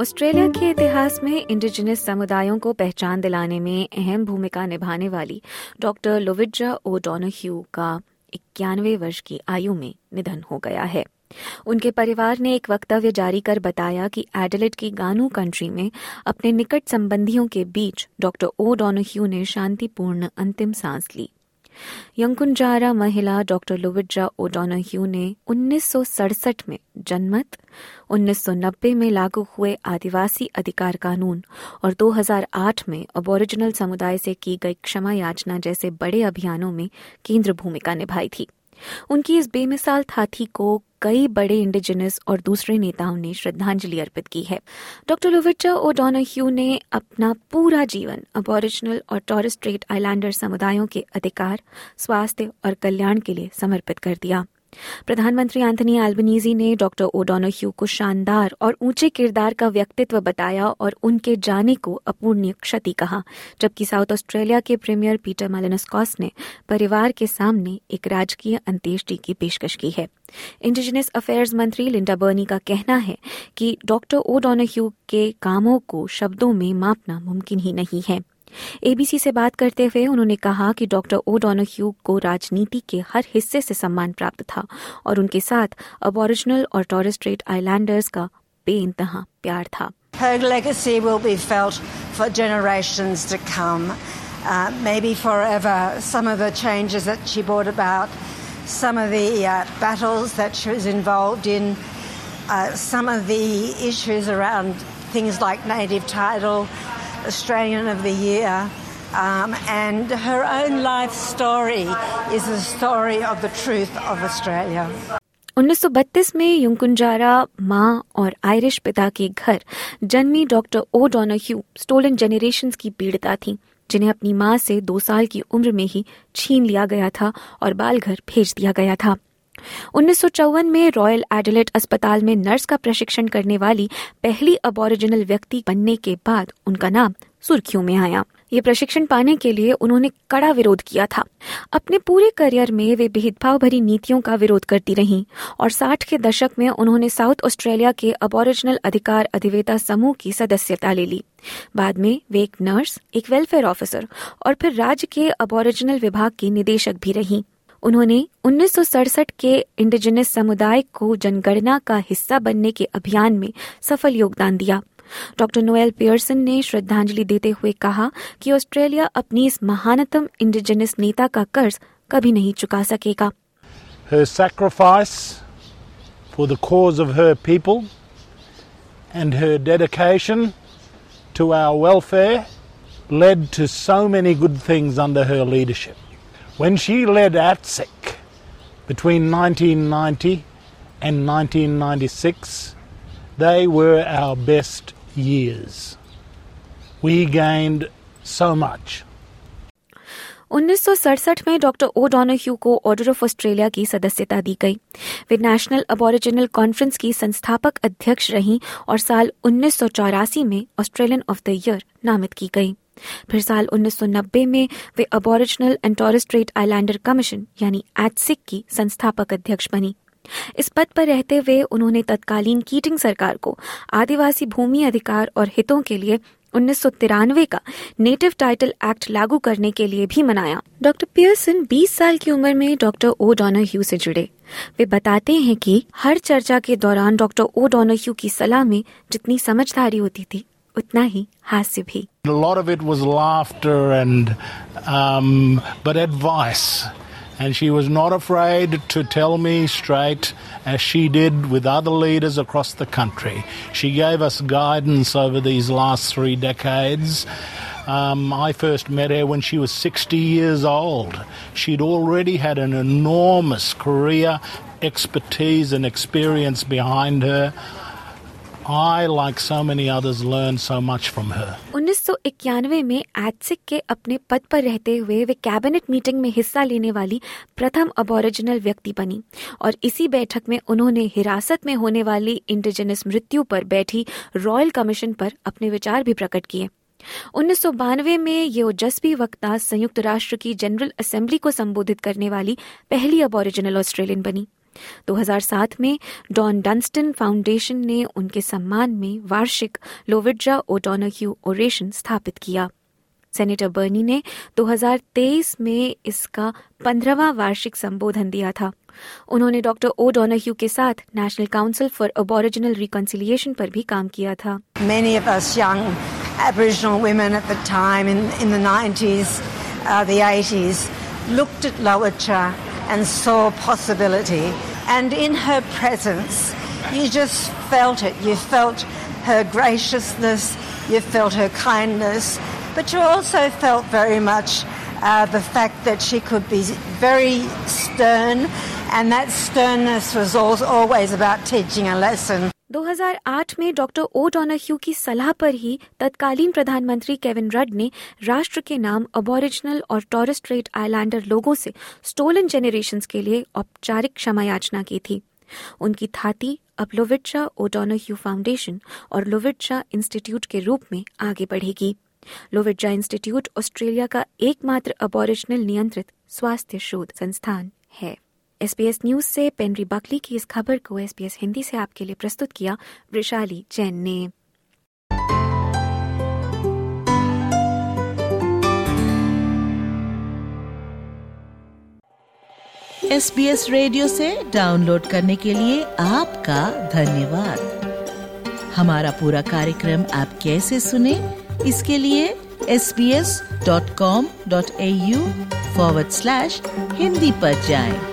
Australia के इतिहास में इंडिजिनस समुदायों को पहचान दिलाने में अहम भूमिका निभाने वाली डॉक्टर लोविड्रा ओ डोनाह्यू का इक्यानवे वर्ष की आयु में निधन हो गया है। उनके परिवार ने एक वक्तव्य जारी कर बताया कि एडलेट की गानू कंट्री में अपने निकट संबंधियों के बीच डॉक्टर ओ डोनाह्यू ने शांतिपूर्ण अंतिम सांस ली। यंकुंजारा महिला डॉक्टर लुविड्रा ओडोनाह्यू ने 1967 में जनमत 1990 में लागू हुए आदिवासी अधिकार कानून और 2008 में अबोरिजिनल समुदाय से की गई क्षमा याचना जैसे बड़े अभियानों में केंद्र भूमिका निभाई थी। उनकी इस बेमिसाल थाथी को कई बड़े इंडिजिनस और दूसरे नेताओं ने श्रद्धांजलि अर्पित की है। डॉक्टर लुविचा ओडोनाह्यू ने अपना पूरा जीवन अबोरिजिनल और टॉरिस्ट्रेट आइलैंडर समुदायों के अधिकार, स्वास्थ्य और कल्याण के लिए समर्पित कर दिया। प्रधानमंत्री एंथनी एल्बनीजी ने डॉक्टर ओडोनोह्यू को शानदार और ऊँचे किरदार का व्यक्तित्व बताया और उनके जाने को अपूर्णीय क्षति कहा, जबकि साउथ ऑस्ट्रेलिया के प्रीमियर पीटर मालिनस्कॉस ने परिवार के सामने एक राजकीय अंत्येष्टि की पेशकश की है। इंडिजिनस अफेयर्स मंत्री लिंडा बर्नी का कहना है कि डॉक्टर ओडोनोह्यू के कामों को शब्दों में मापना मुमकिन ही नहीं है। एबीसी से बात करते हुए उन्होंने कहा कि डॉक्टर ओ डोनोह्यू को राजनीति के हर हिस्से से सम्मान प्राप्त था और उनके साथ अबोरिजिनल और टॉरस स्ट्रेट आइलैंडर्स का बेइंतहा प्यार था Her legacy will be felt for generations to come, uh, maybe forever. Some of the changes that she brought about, some of the uh, battles that she was involved in, uh, some of the issues around things like native title, Australian of the Year. Um, and her own life story is the story of the truth of Australia. 1932 में युंकुंजारा माँ और Irish पिता के घर जन्मी doctor O'Donoghue stolen generations की पीड़िता थी जिन्हें अपनी माँ से दो साल की उम्र में ही छीन लिया गया था और बाल घर भेज दिया गया था उन्नीस सौ चौवन में रॉयल एडलेट अस्पताल में नर्स का प्रशिक्षण करने वाली पहली अबोरिजिनल व्यक्ति बनने के बाद उनका नाम सुर्खियों में आया। ये प्रशिक्षण पाने के लिए उन्होंने कड़ा विरोध किया था। अपने पूरे करियर में वे भेदभाव भरी नीतियों का विरोध करती रहीं और 60 के दशक में उन्होंने साउथ ऑस्ट्रेलिया के अबोरिजिनल अधिकार अधिवेता समूह की सदस्यता ले ली। बाद में वे एक नर्स, एक वेलफेयर ऑफिसर और फिर राज्य के अबोरिजिनल विभाग की निदेशक भी रहीं। उन्होंने उन्नीस सौ सड़सठ के इंडिजिनस समुदाय को जनगणना का हिस्सा बनने के अभियान में सफल योगदान दिया डॉक्टर नोएल पियर्सन ने श्रद्धांजलि देते हुए कहा कि ऑस्ट्रेलिया अपनी इस महानतम इंडिजिनस नेता का कर्ज कभी नहीं चुका सकेगा Her sacrifice for the cause of her people and her dedication to our welfare led to so many good things under her leadership. When she led ATSEC between 1990 and 1996, they were our best years. We gained so much. 1967 में doctor O'Donoghue को Order of Australia की सदस्यता दी गई वे national Aboriginal conference की संस्थापक अध्यक्ष रहीं और साल उन्नीस में ऑस्ट्रेलियन ऑफ़ द ईयर नामित की गई फिर साल 1990 में वे Aboriginal and Torres Islander commission यानी एटसिक की संस्थापक अध्यक्ष बनी। इस पद पर रहते हुए उन्होंने तत्कालीन कीटिंग सरकार को आदिवासी भूमि अधिकार और हितों के लिए उन्नीस सौ तिरानवे का नेटिव टाइटल एक्ट लागू करने के लिए भी मनाया। डॉक्टर पियर्सन 20 साल की उम्र में डॉक्टर ओ डोनाह्यू से जुड़े। वे बताते हैं कि हर चर्चा के दौरान डॉक्टर ओ डोनाह्यू की सलाह में जितनी समझदारी होती थी उतना ही हास्य भी A lot of it was laughter and, um, but advice. And she was not afraid to tell me straight, as she did with other leaders across the country. She gave us guidance over these last three decades. Um, I first met her when she was 60 years old. She'd already had an enormous career, expertise, and experience behind her. I, like so many others, learned so much from her. उन्नीस सौ इक्यानवे में एडसिक के अपने पद पर रहते हुए वे कैबिनेट मीटिंग में हिस्सा लेने वाली प्रथम अबोरिजिनल व्यक्ति बनी और इसी बैठक में उन्होंने हिरासत में होने वाली इंडिजिनस मृत्यु पर बैठी रॉयल कमीशन पर अपने विचार भी प्रकट किए उन्नीस सौ बानवे में ये ओजस्वी वक्ता संयुक्त राष्ट्र की जनरल असेंबली को संबोधित करने वाली पहली अबोरिजिनल ऑस्ट्रेलियन बनी 2007 में डॉन डंस्टन फाउंडेशन ने उनके सम्मान में वार्षिक लोविड्जा ओटोनह्यू ओरेशन स्थापित किया। सेनेटर बर्नी ने 2023 में इसका पंद्रहवा वार्षिक संबोधन दिया था। उन्होंने डॉक्टर ओ डोनाह्यू के साथ national council for Aboriginal reconciliation पर भी काम किया था। Many of us young Aboriginal women at the time in, in the 90s, uh, the 80s, looked at Lowitja and saw possibility. And in her presence, you just felt it. You felt her graciousness, you felt her kindness, but you also felt very much uh, the fact that she could be very stern, and that sternness was always about teaching a lesson. 2008 में doctor ओ Donahue की सलाह पर ही तत्कालीन प्रधानमंत्री Kevin Rudd ने राष्ट्र के नाम अबोरिजिनल और टॉरस स्ट्रेट आइलैंडर लोगों से स्टोलन जेनरेशंस के लिए औपचारिक क्षमा याचना की थी। उनकी थाती अब लोविट्शा ओडोनाह्यू फाउंडेशन और लोविट्शा इंस्टीट्यूट के रूप में आगे बढ़ेगी। लोविट्जा इंस्टीट्यूट ऑस्ट्रेलिया का एकमात्र अबोरिजिनल नियंत्रित स्वास्थ्य शोध संस्थान है। एसपीएस न्यूज़ से पेनरी बकली की इस खबर को एसपीएस हिंदी से आपके लिए प्रस्तुत किया वृशाली जैन ने एस बी एस रेडियो से डाउनलोड करने के लिए आपका धन्यवाद हमारा पूरा कार्यक्रम आप कैसे सुने, इसके लिए sbs.com.au forward स्लैश हिंदी पर जाएँ।